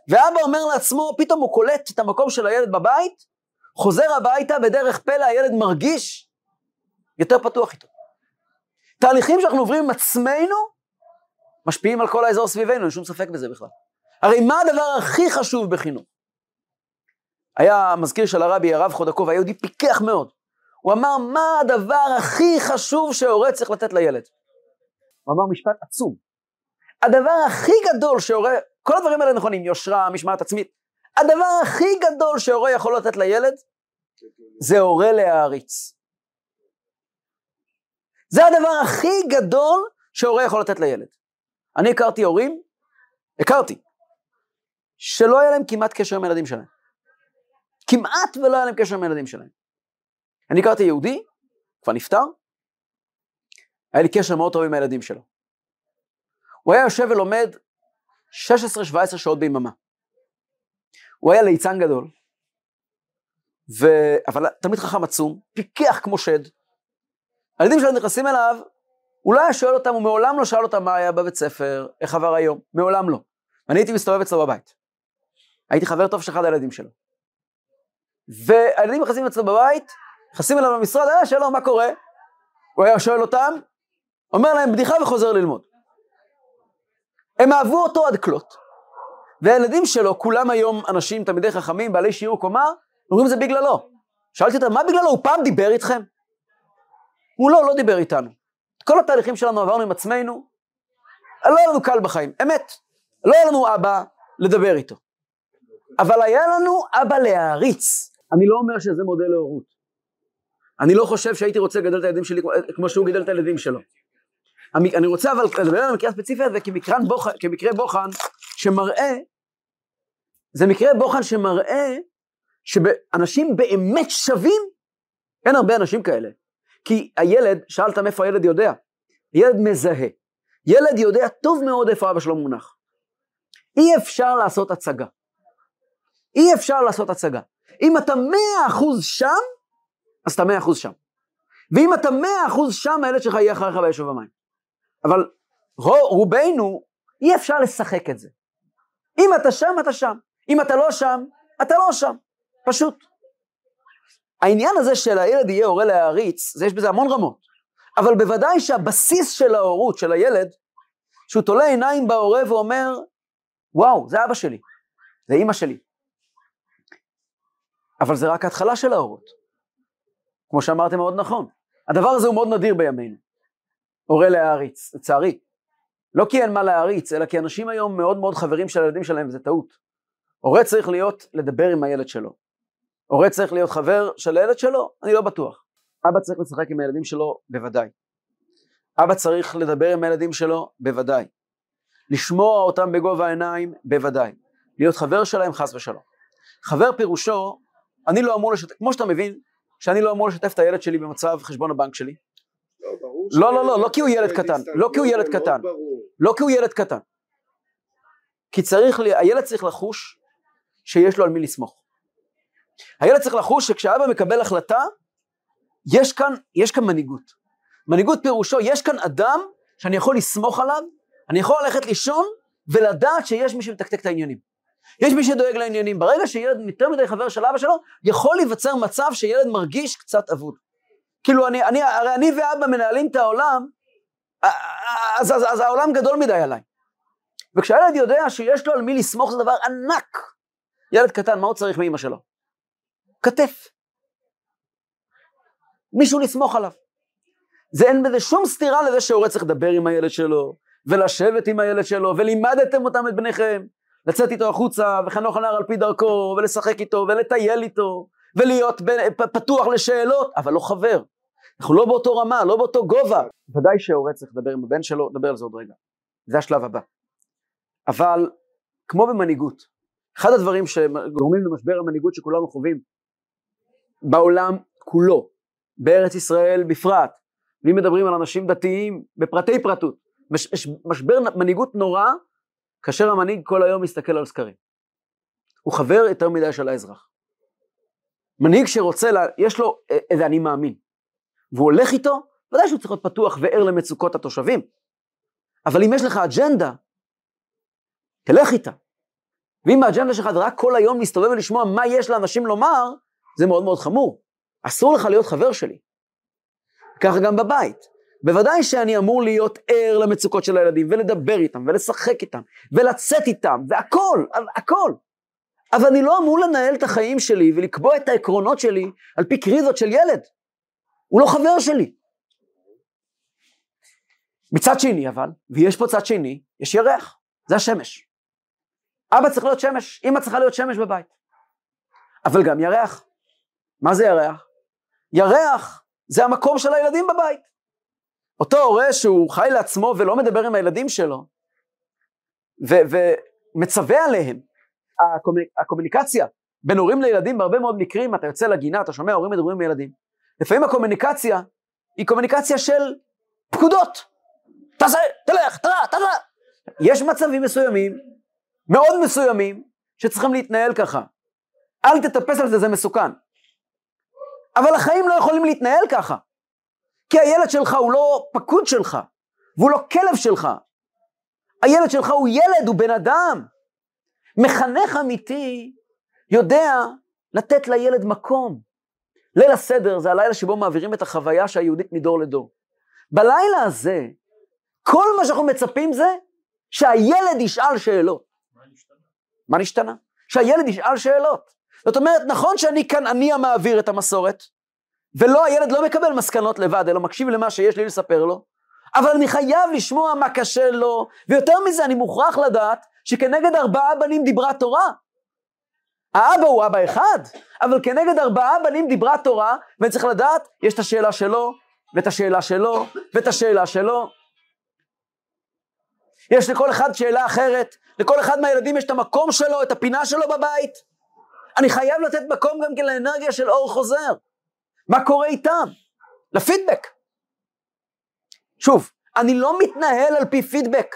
ואבא אומר לעצמו, פתאום הוא קולט את המקום של הילד בבית, חוזר הביתה, בדרך פלא הילד מרגיש יותר פתוח איתו. תהליכים שאנחנו עוברים עם עצמנו, משפיעים על כל האזור סביבנו, אין שום ספק בזה בכלל. הרי מה הדבר הכי חשוב בחינוך? היה מזכיר של הרבי, הרב חודקוב, היה יהודי פיקח מאוד. הוא אמר, מה הדבר הכי חשוב שהורה צריך לתת לילד? הוא אמר משפט עצום. הדבר הכי גדול שהורה כל הדברים האלה נכונים, יושרה, משמעת עצמית. הדבר הכי גדול שהורה יכול לתת לילד, זה הורה להעריץ. זה הדבר הכי גדול שהורה יכול לתת לילד. אני הכרתי הורים, הכרתי, שלא היה להם כמעט קשר עם הילדים שלהם. כמעט ולא היה להם קשר עם הילדים שלהם. אני הכרתי יהודי, כבר נפטר, היה לי קשר מאוד טוב עם הילדים שלו. הוא היה יושב ולומד 16-17 שעות ביממה. הוא היה ליצן גדול, ו... אבל תלמיד חכם עצום, פיקח כמו שד. הילדים שלו נכנסים אליו, הוא לא היה שואל אותם, הוא מעולם לא שאל אותם מה היה בבית ספר, איך עבר היום, מעולם לא. ואני הייתי מסתובב אצלו בבית. הייתי חבר טוב של אחד הילדים שלו. והילדים נכנסים אצלו בבית, נכנסים אליו למשרד, אה, שלום, מה קורה? הוא היה שואל אותם, אומר להם בדיחה וחוזר ללמוד. הם אהבו אותו עד כלות. והילדים שלו, כולם היום אנשים, תלמידי חכמים, בעלי שיעור קומה, אומרים זה בגללו. שאלתי אותם, מה בגללו? הוא פעם דיבר איתכם? הוא לא, לא דיבר איתנו. את כל התהליכים שלנו עברנו עם עצמנו, לא היה לנו קל בחיים, אמת. לא היה לנו אבא לדבר איתו. אבל היה לנו אבא להעריץ. אני לא אומר שזה מודל להורות. אני לא חושב שהייתי רוצה לגדל את הילדים שלי כמו שהוא גידל את הילדים שלו. אני רוצה אבל לדבר על המקרה הספציפי הזה כמקרה בוחן שמראה, זה מקרה בוחן שמראה שאנשים באמת שווים, אין הרבה אנשים כאלה. כי הילד, שאלת מאיפה הילד יודע, ילד מזהה. ילד יודע טוב מאוד איפה אבא שלו מונח. אי אפשר לעשות הצגה. אי אפשר לעשות הצגה. אם אתה מאה אחוז שם, אז אתה מאה אחוז שם. ואם אתה מאה אחוז שם, הילד שלך יהיה אחריך באש ובמים. אבל רובנו, אי אפשר לשחק את זה. אם אתה שם, אתה שם. אם אתה לא שם, אתה לא שם. פשוט. העניין הזה של הילד יהיה הורה להעריץ, יש בזה המון רמות. אבל בוודאי שהבסיס של ההורות של הילד, שהוא תולה עיניים בהורה ואומר, וואו, זה אבא שלי, זה אימא שלי. אבל זה רק ההתחלה של ההורות. כמו שאמרתם מאוד נכון. הדבר הזה הוא מאוד נדיר בימינו. הורה להעריץ, לצערי. לא כי אין מה להעריץ, אלא כי אנשים היום מאוד מאוד חברים של הילדים שלהם, וזה טעות. הורה צריך להיות, לדבר עם הילד שלו. הורה צריך להיות חבר של הילד שלו? אני לא בטוח. אבא צריך לשחק עם הילדים שלו? בוודאי. אבא צריך לדבר עם הילדים שלו? בוודאי. לשמוע אותם בגובה העיניים? בוודאי. להיות חבר שלהם? חס ושלום. חבר פירושו, אני לא אמור לשתף, כמו שאתה מבין, שאני לא אמור לשתף את הילד שלי במצב חשבון הבנק שלי. לא, לא, לא, לא כי הוא ילד קטן, לא כי הוא ילד קטן, לא כי הוא ילד קטן. כי צריך, הילד צריך לחוש שיש לו על מי לסמוך. הילד צריך לחוש שכשאבא מקבל החלטה, יש כאן, יש כאן מנהיגות. מנהיגות פירושו, יש כאן אדם שאני יכול לסמוך עליו, אני יכול ללכת לישון ולדעת שיש מי שמתקתק את העניינים. יש מי שדואג לעניינים. ברגע שילד יותר מדי חבר של אבא שלו, יכול להיווצר מצב שילד מרגיש קצת אבוד. כאילו, אני, אני, הרי אני ואבא מנהלים את העולם, אז, אז, אז העולם גדול מדי עליי. וכשהילד יודע שיש לו על מי לסמוך זה דבר ענק. ילד קטן, מה הוא צריך מאמא שלו? כתף. מישהו לסמוך עליו. זה אין בזה שום סתירה לזה שהורה צריך לדבר עם הילד שלו, ולשבת עם הילד שלו, ולימדתם אותם את בניכם, לצאת איתו החוצה, וחנוך הנער על פי דרכו, ולשחק איתו, ולטייל איתו, ולהיות פתוח לשאלות, אבל לא חבר. אנחנו לא באותו רמה, לא באותו גובה. ודאי שהורה צריך לדבר עם הבן שלו, נדבר על זה עוד רגע. זה השלב הבא. אבל, כמו במנהיגות, אחד הדברים שגורמים למשבר המנהיגות שכולנו חווים בעולם כולו, בארץ ישראל בפרט, ואם מדברים על אנשים דתיים בפרטי פרטות, מש, משבר מנהיגות נורא, כאשר המנהיג כל היום מסתכל על סקרים. הוא חבר יותר מדי של האזרח. מנהיג שרוצה, לה, יש לו איזה אני מאמין, והוא הולך איתו, ודאי שהוא צריך להיות פתוח וער למצוקות התושבים, אבל אם יש לך אג'נדה, תלך איתה. ואם האג'נדה שלך זה רק כל היום להסתובב ולשמוע מה יש לאנשים לומר, זה מאוד מאוד חמור. אסור לך להיות חבר שלי. ככה גם בבית. בוודאי שאני אמור להיות ער למצוקות של הילדים, ולדבר איתם, ולשחק איתם, ולצאת איתם, והכל, הכל. אבל אני לא אמור לנהל את החיים שלי ולקבוע את העקרונות שלי על פי קריזות של ילד. הוא לא חבר שלי. מצד שני אבל, ויש פה צד שני, יש ירח, זה השמש. אבא צריך להיות שמש, אמא צריכה להיות שמש בבית. אבל גם ירח. מה זה ירח? ירח זה המקום של הילדים בבית. אותו הורה שהוא חי לעצמו ולא מדבר עם הילדים שלו, ומצווה עליהם, הקומוניק- הקומוניקציה בין הורים לילדים בהרבה מאוד מקרים, אתה יוצא לגינה, אתה שומע הורים מדברים עם ילדים. לפעמים הקומוניקציה היא קומוניקציה של פקודות. תעשה, תלך, תראה, תראה. יש מצבים מסוימים, מאוד מסוימים, שצריכים להתנהל ככה. אל תטפס על זה, זה מסוכן. אבל החיים לא יכולים להתנהל ככה. כי הילד שלך הוא לא פקוד שלך, והוא לא כלב שלך. הילד שלך הוא ילד, הוא בן אדם. מחנך אמיתי יודע לתת לילד מקום. ליל הסדר זה הלילה שבו מעבירים את החוויה שהיהודית מדור לדור. בלילה הזה כל מה שאנחנו מצפים זה שהילד ישאל שאלות. מה נשתנה? שהילד ישאל שאלות. זאת אומרת, נכון שאני כאן אני המעביר את המסורת, ולא, הילד לא מקבל מסקנות לבד, אלא מקשיב למה שיש לי לספר לו, אבל אני חייב לשמוע מה קשה לו, ויותר מזה, אני מוכרח לדעת שכנגד ארבעה בנים דיברה תורה. האבא הוא אבא אחד, אבל כנגד ארבעה בנים דיברה תורה, ואני צריך לדעת, יש את השאלה שלו, ואת השאלה שלו, ואת השאלה שלו. יש לכל אחד שאלה אחרת, לכל אחד מהילדים יש את המקום שלו, את הפינה שלו בבית. אני חייב לתת מקום גם כן לאנרגיה של אור חוזר. מה קורה איתם? לפידבק. שוב, אני לא מתנהל על פי פידבק,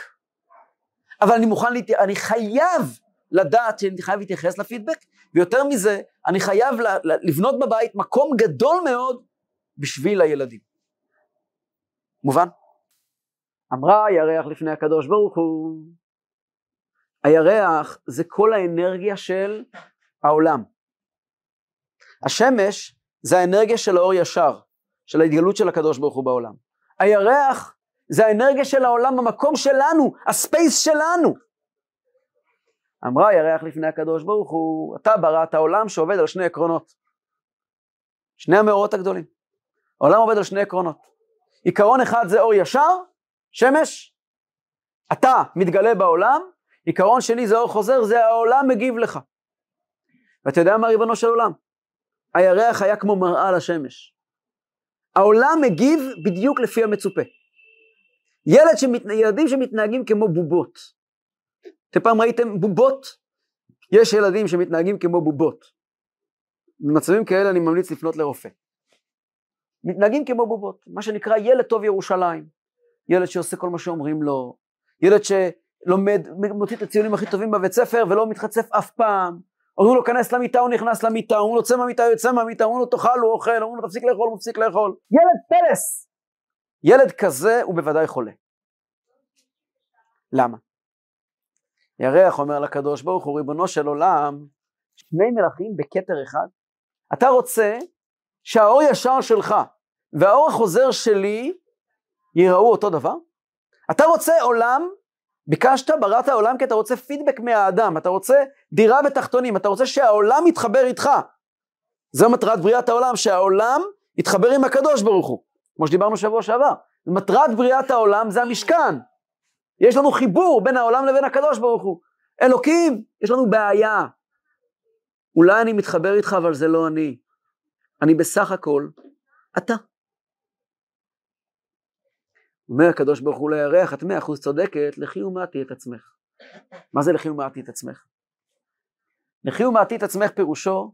אבל אני מוכן, להת... אני חייב לדעת שאני חייב להתייחס לפידבק, ויותר מזה, אני חייב לבנות בבית מקום גדול מאוד בשביל הילדים. מובן? אמרה הירח לפני הקדוש ברוך הוא, הירח זה כל האנרגיה של העולם. השמש זה האנרגיה של האור ישר, של ההתגלות של הקדוש ברוך הוא בעולם. הירח זה האנרגיה של העולם המקום שלנו, הספייס שלנו. אמרה הירח לפני הקדוש ברוך הוא, אתה בראת העולם שעובד על שני עקרונות. שני המאורות הגדולים. העולם עובד על שני עקרונות. עיקרון אחד זה אור ישר, שמש, אתה מתגלה בעולם, עיקרון שני זה אור חוזר, זה העולם מגיב לך. ואתה יודע מה ריבונו של עולם? הירח היה כמו מראה לשמש. העולם מגיב בדיוק לפי המצופה. ילד שמת... ילדים שמתנהגים כמו בובות. אתם פעם ראיתם בובות? יש ילדים שמתנהגים כמו בובות. במצבים כאלה אני ממליץ לפנות לרופא. מתנהגים כמו בובות, מה שנקרא ילד טוב ירושלים. ילד שעושה כל מה שאומרים לו, ילד שלומד, מוציא את הציונים הכי טובים בבית ספר ולא מתחצף אף פעם. אומרים לו כנס למיטה, הוא נכנס למיטה, אומרים לו צא מהמיטה, יוצא מהמיטה, אומרים לו תאכל, הוא אוכל, אומרים לו תפסיק לאכול, הוא מפסיק לאכול. ילד פלס! ילד כזה הוא בוודאי חולה. למה? ירח אומר לקדוש ברוך הוא, ריבונו של עולם, שני מלכים בכתר אחד. אתה רוצה שהאור ישר שלך והאור החוזר שלי ייראו אותו דבר? אתה רוצה עולם, ביקשת, בראת העולם כי אתה רוצה פידבק מהאדם, אתה רוצה דירה בתחתונים, אתה רוצה שהעולם יתחבר איתך. זו מטרת בריאת העולם, שהעולם יתחבר עם הקדוש ברוך הוא, כמו שדיברנו שבוע שעבר. מטרת בריאת העולם זה המשכן. יש לנו חיבור בין העולם לבין הקדוש ברוך הוא. אלוקים, יש לנו בעיה. אולי אני מתחבר איתך, אבל זה לא אני. אני בסך הכל אתה. אומר הקדוש ברוך הוא לירח, את מאה אחוז צודקת, לכי ומעטי את עצמך. מה זה לכי ומעטי את עצמך? לכי ומעטי את עצמך פירושו,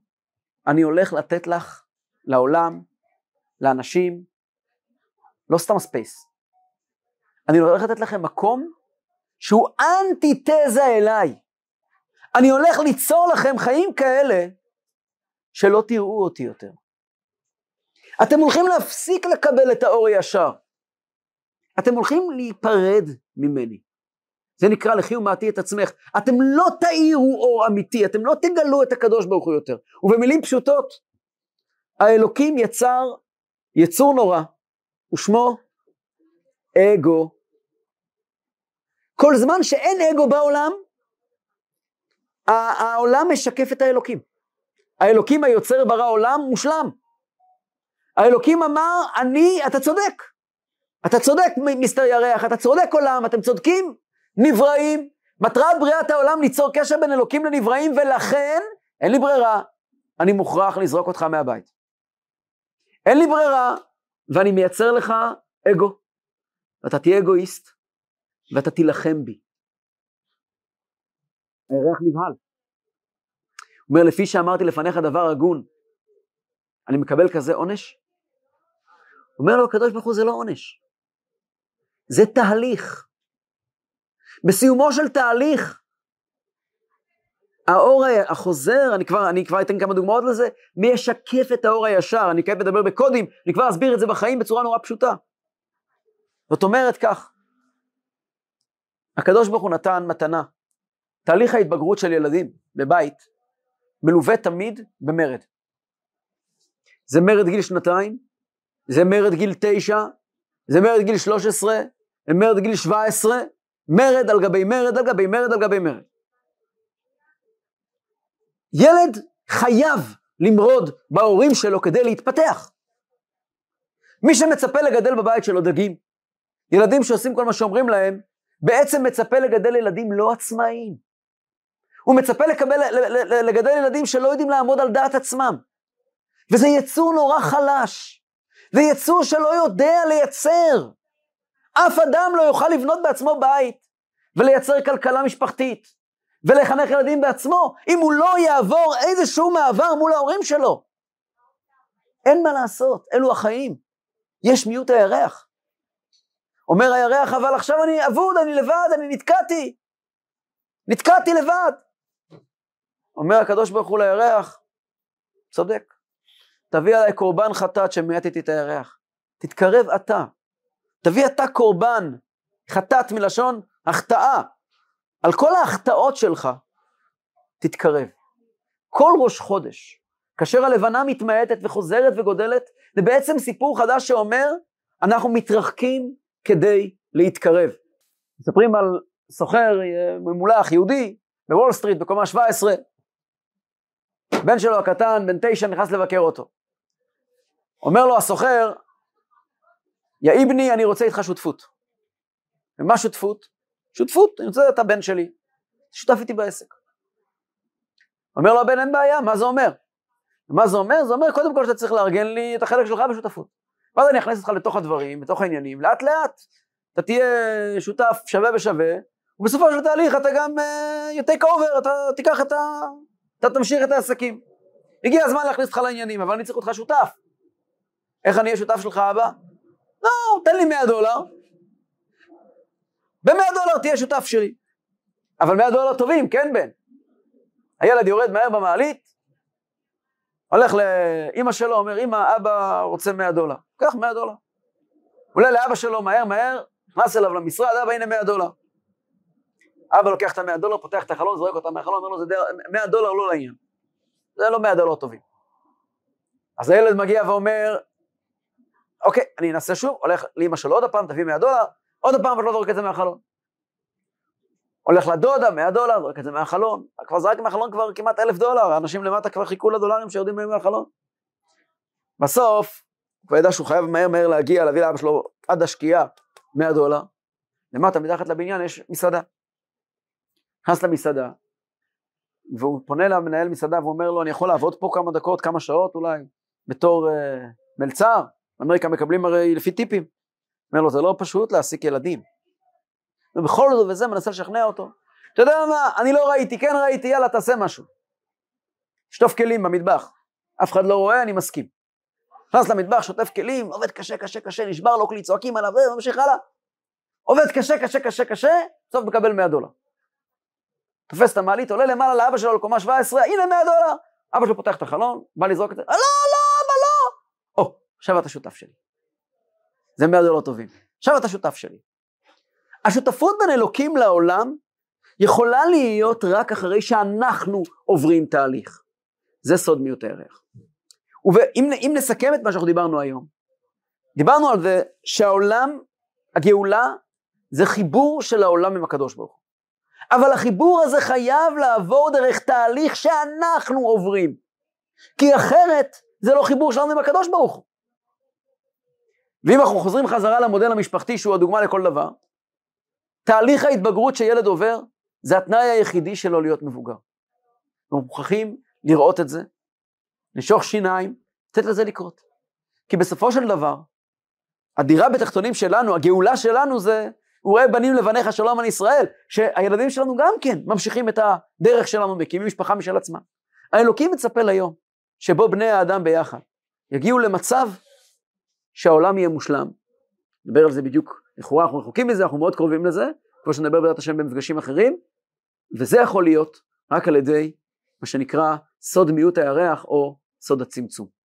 אני הולך לתת לך, לעולם, לאנשים, לא סתם space. אני הולך לתת לכם מקום שהוא אנטיתזה אליי. אני הולך ליצור לכם חיים כאלה שלא תראו אותי יותר. אתם הולכים להפסיק לקבל את האור הישר. אתם הולכים להיפרד ממני. זה נקרא לכי ומעטי את עצמך. אתם לא תאירו אור אמיתי, אתם לא תגלו את הקדוש ברוך הוא יותר. ובמילים פשוטות, האלוקים יצר יצור נורא, ושמו אגו. כל זמן שאין אגו בעולם, העולם משקף את האלוקים. האלוקים היוצר ברא עולם מושלם. האלוקים אמר, אני, אתה צודק. אתה צודק, מיסטר ירח, אתה צודק עולם, אתם צודקים, נבראים. מטרת בריאת העולם ליצור קשר בין אלוקים לנבראים, ולכן אין לי ברירה, אני מוכרח לזרוק אותך מהבית. אין לי ברירה, ואני מייצר לך אגו. ואתה תהיה אגואיסט, ואתה תילחם בי. הירח נבהל. הוא אומר, לפי שאמרתי לפניך דבר הגון, אני מקבל כזה עונש? אומר לו הקדוש ברוך הוא, זה לא עונש. זה תהליך. בסיומו של תהליך, האור החוזר, אני כבר, אני כבר אתן כמה דוגמאות לזה, משקף את האור הישר, אני כעת מדבר בקודים, אני כבר אסביר את זה בחיים בצורה נורא פשוטה. זאת אומרת כך, הקדוש ברוך הוא נתן מתנה. תהליך ההתבגרות של ילדים בבית מלווה תמיד במרד. זה מרד גיל שנתיים, זה מרד גיל תשע, זה מרד גיל שלוש עשרה, ומרד גיל 17, מרד על גבי מרד על גבי מרד על גבי מרד. ילד חייב למרוד בהורים שלו כדי להתפתח. מי שמצפה לגדל בבית שלו דגים, ילדים שעושים כל מה שאומרים להם, בעצם מצפה לגדל ילדים לא עצמאיים. הוא מצפה לקבל, לגדל ילדים שלא יודעים לעמוד על דעת עצמם. וזה יצור נורא חלש. זה יצור שלא יודע לייצר. אף אדם לא יוכל לבנות בעצמו בית ולייצר כלכלה משפחתית ולחנך ילדים בעצמו אם הוא לא יעבור איזשהו מעבר מול ההורים שלו. אין מה לעשות, אלו החיים. יש מיעוט הירח. אומר הירח, אבל עכשיו אני אבוד, אני לבד, אני נתקעתי. נתקעתי לבד. אומר הקדוש ברוך הוא לירח, צודק. תביא עליי קורבן חטאת שמעט איתי את הירח. תתקרב אתה. תביא אתה קורבן, חטאת מלשון החטאה. על כל ההחטאות שלך, תתקרב. כל ראש חודש, כאשר הלבנה מתמעטת וחוזרת וגודלת, זה בעצם סיפור חדש שאומר, אנחנו מתרחקים כדי להתקרב. מספרים על סוחר אה, ממולח יהודי בוול סטריט בקומה 17, בן שלו הקטן, בן תשע, נכנס לבקר אותו. אומר לו הסוחר, יא איבני, אני רוצה איתך שותפות. ומה שותפות? שותפות, אני רוצה את הבן שלי, שותף איתי בעסק. אומר לו הבן, אין בעיה, מה זה אומר? מה זה אומר? זה אומר קודם כל שאתה צריך לארגן לי את החלק שלך בשותפות. ואז אני אכניס אותך לתוך הדברים, לתוך העניינים, לאט לאט. אתה תהיה שותף שווה בשווה, ובסופו של תהליך אתה גם uh, take over, אתה תיקח את ה... אתה תמשיך את העסקים. הגיע הזמן להכניס אותך לעניינים, אבל אני צריך אותך שותף. איך אני אהיה שותף שלך אבא? לא, תן לי 100 דולר. ב-100 דולר תהיה שותף שלי. אבל 100 דולר טובים, כן בן? הילד יורד מהר במעלית, הולך לאימא שלו, אומר, אמא, אבא רוצה 100 דולר. קח 100 דולר. עולה לאבא שלו מהר מהר, נכנס אליו למשרד, אבא הנה 100 דולר. אבא לוקח את ה-100 דולר, פותח את החלון, זורק אותם מהחלון, אומר לו, זה 100 דולר לא לעניין. זה לא 100 דולר טובים. אז הילד מגיע ואומר, אוקיי, אני אנסה שוב, הולך לאמא שלו עוד פעם, תביא 100 דולר, עוד פעם, אבל לא זורק את זה מהחלון. הולך לדודה, 100 דולר, זורק את זה מהחלון. כבר זרק מהחלון כבר כמעט אלף דולר, האנשים למטה כבר חיכו לדולרים שיורדים מהם מהחלון. בסוף, הוא ידע שהוא חייב מהר מהר להגיע, להביא לאבא שלו עד השקיעה 100 דולר. למטה, מתחת לבניין, יש מסעדה. נכנס למסעדה, והוא פונה למנהל מסעדה ואומר לו, אני יכול לעבוד פה כמה דקות, כמה שעות אולי, בתור uh, מלצר? באמריקה מקבלים הרי לפי טיפים. אומר לו, זה לא פשוט להעסיק ילדים. ובכל זאת וזה מנסה לשכנע אותו. אתה יודע מה, אני לא ראיתי, כן ראיתי, יאללה, תעשה משהו. שטוף כלים במטבח. אף אחד לא רואה, אני מסכים. נכנס למטבח, שוטף כלים, עובד קשה, קשה, קשה, נשבר לו כלי, צועקים עליו, וממשיך הלאה. עובד קשה, קשה, קשה, קשה, בסוף מקבל 100 דולר. תופס את המעלית, עולה למעלה לאבא שלו לקומה 17, הנה 100 דולר. אבא שלו פותח את החלון, בא לזרוק את זה, לא, לא, אבא, לא. או, עכשיו אתה שותף שלי. זה 100 דולר טובים. עכשיו אתה שותף שלי. השותפות בין אלוקים לעולם יכולה להיות רק אחרי שאנחנו עוברים תהליך. זה סוד מיעוט הערך. ואם נסכם את מה שאנחנו דיברנו היום, דיברנו על זה שהעולם, הגאולה, זה חיבור של העולם עם הקדוש ברוך הוא. אבל החיבור הזה חייב לעבור דרך תהליך שאנחנו עוברים. כי אחרת זה לא חיבור שלנו עם הקדוש ברוך הוא. ואם אנחנו חוזרים חזרה למודל המשפחתי שהוא הדוגמה לכל דבר, תהליך ההתבגרות שילד עובר זה התנאי היחידי שלו להיות מבוגר. אנחנו מוכרחים לראות את זה, לשוך שיניים, לתת לזה לקרות. כי בסופו של דבר, הדירה בתחתונים שלנו, הגאולה שלנו זה, הוא רואה בנים לבניך שלום על ישראל, שהילדים שלנו גם כן ממשיכים את הדרך שלנו, מקימים משפחה משל עצמם. האלוקים מצפה ליום שבו בני האדם ביחד יגיעו למצב שהעולם יהיה מושלם. נדבר על זה בדיוק, לכאורה אנחנו רחוקים מזה, אנחנו מאוד קרובים לזה, כמו שנדבר בעזרת השם במפגשים אחרים, וזה יכול להיות רק על ידי מה שנקרא סוד מיעוט הירח או סוד הצמצום.